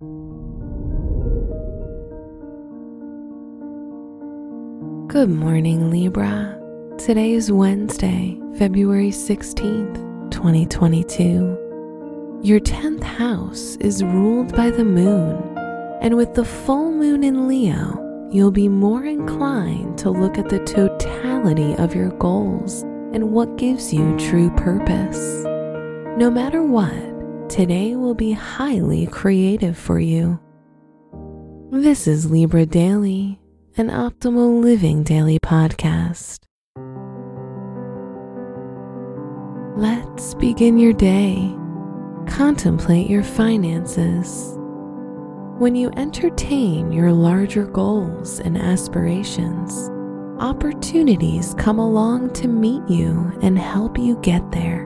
Good morning, Libra. Today is Wednesday, February 16th, 2022. Your 10th house is ruled by the moon, and with the full moon in Leo, you'll be more inclined to look at the totality of your goals and what gives you true purpose. No matter what, today will be highly creative for you. This is Libra Daily an optimal living daily podcast. Let's begin your day. Contemplate your finances. When you entertain your larger goals and aspirations, opportunities come along to meet you and help you get there.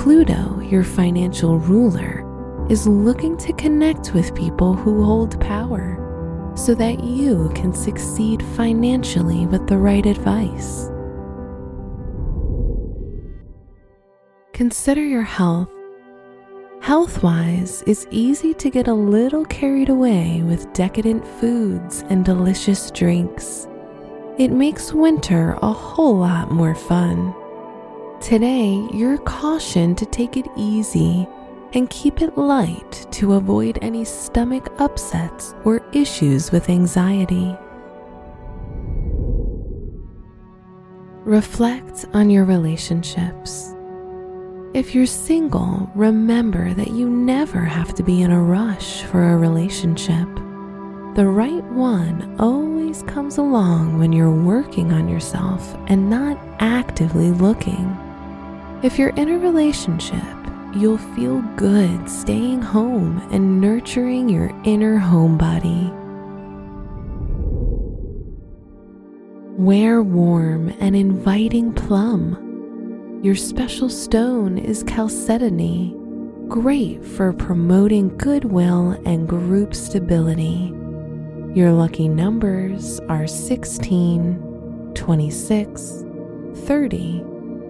Pluto, your financial ruler, is looking to connect with people who hold power so that you can succeed financially with the right advice. Consider your health. Health wise, it's easy to get a little carried away with decadent foods and delicious drinks. It makes winter a whole lot more fun. Today, you're cautioned to take it easy and keep it light to avoid any stomach upsets or issues with anxiety. Reflect on your relationships. If you're single, remember that you never have to be in a rush for a relationship. The right one always comes along when you're working on yourself and not actively looking. If you're in a relationship, you'll feel good staying home and nurturing your inner homebody. Wear warm and inviting plum. Your special stone is chalcedony, great for promoting goodwill and group stability. Your lucky numbers are 16, 26, 30,